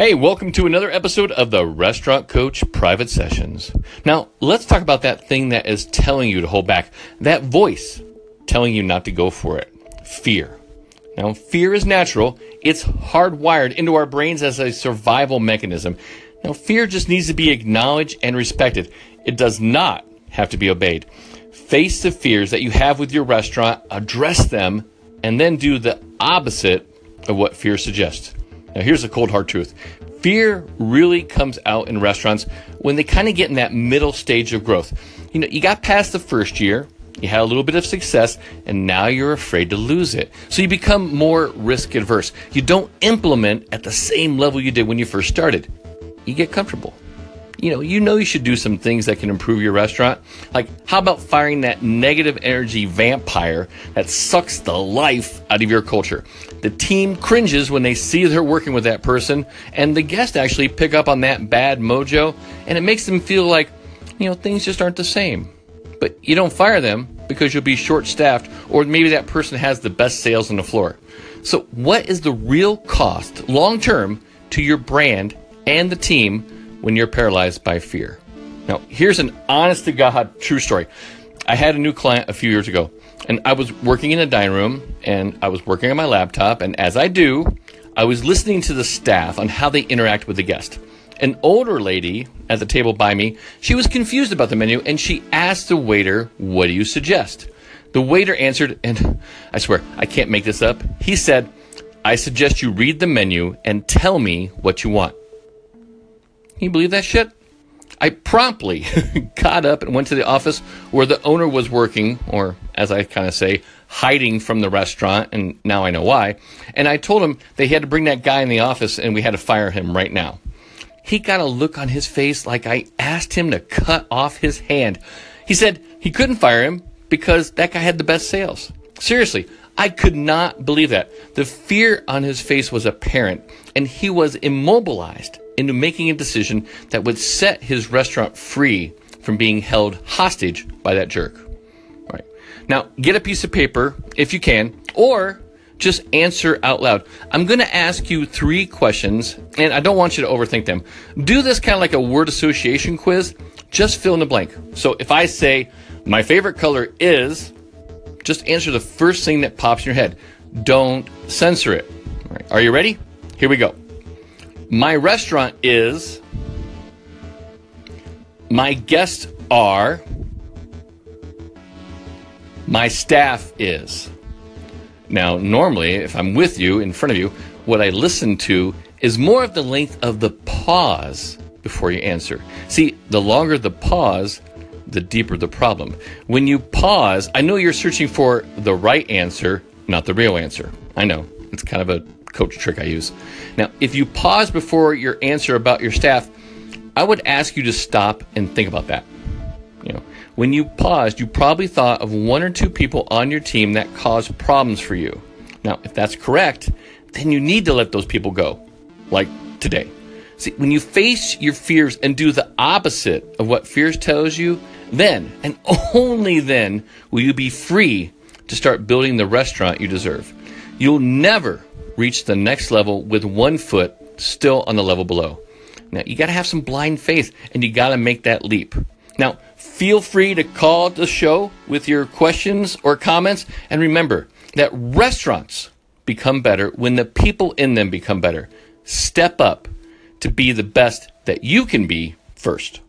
Hey, welcome to another episode of the Restaurant Coach Private Sessions. Now, let's talk about that thing that is telling you to hold back. That voice telling you not to go for it. Fear. Now, fear is natural. It's hardwired into our brains as a survival mechanism. Now, fear just needs to be acknowledged and respected. It does not have to be obeyed. Face the fears that you have with your restaurant, address them, and then do the opposite of what fear suggests. Now, here's the cold hard truth fear really comes out in restaurants when they kind of get in that middle stage of growth. You know, you got past the first year, you had a little bit of success, and now you're afraid to lose it. So you become more risk adverse. You don't implement at the same level you did when you first started. You get comfortable you know, you know you should do some things that can improve your restaurant. Like, how about firing that negative energy vampire that sucks the life out of your culture? The team cringes when they see they're working with that person, and the guests actually pick up on that bad mojo, and it makes them feel like, you know, things just aren't the same. But you don't fire them because you'll be short staffed, or maybe that person has the best sales on the floor. So, what is the real cost long term to your brand and the team? When you're paralyzed by fear. Now, here's an honest to God true story. I had a new client a few years ago, and I was working in a dining room and I was working on my laptop. And as I do, I was listening to the staff on how they interact with the guest. An older lady at the table by me, she was confused about the menu and she asked the waiter, What do you suggest? The waiter answered, and I swear, I can't make this up. He said, I suggest you read the menu and tell me what you want. Can you believe that shit? I promptly got up and went to the office where the owner was working, or as I kind of say, hiding from the restaurant, and now I know why. And I told him they had to bring that guy in the office and we had to fire him right now. He got a look on his face like I asked him to cut off his hand. He said he couldn't fire him because that guy had the best sales. Seriously, I could not believe that. The fear on his face was apparent, and he was immobilized into making a decision that would set his restaurant free from being held hostage by that jerk. Right. Now, get a piece of paper if you can, or just answer out loud. I'm going to ask you three questions, and I don't want you to overthink them. Do this kind of like a word association quiz. Just fill in the blank. So if I say, my favorite color is, just answer the first thing that pops in your head. Don't censor it. Right. Are you ready? Here we go. My restaurant is. My guests are. My staff is. Now, normally, if I'm with you, in front of you, what I listen to is more of the length of the pause before you answer. See, the longer the pause, the deeper the problem. When you pause, I know you're searching for the right answer, not the real answer. I know. It's kind of a coach trick I use. Now, if you pause before your answer about your staff, I would ask you to stop and think about that. You know, when you paused, you probably thought of one or two people on your team that caused problems for you. Now, if that's correct, then you need to let those people go, like today. See, when you face your fears and do the opposite of what fears tells you, then and only then will you be free to start building the restaurant you deserve. You'll never reach the next level with one foot still on the level below. Now, you got to have some blind faith and you got to make that leap. Now, feel free to call the show with your questions or comments. And remember that restaurants become better when the people in them become better. Step up to be the best that you can be first.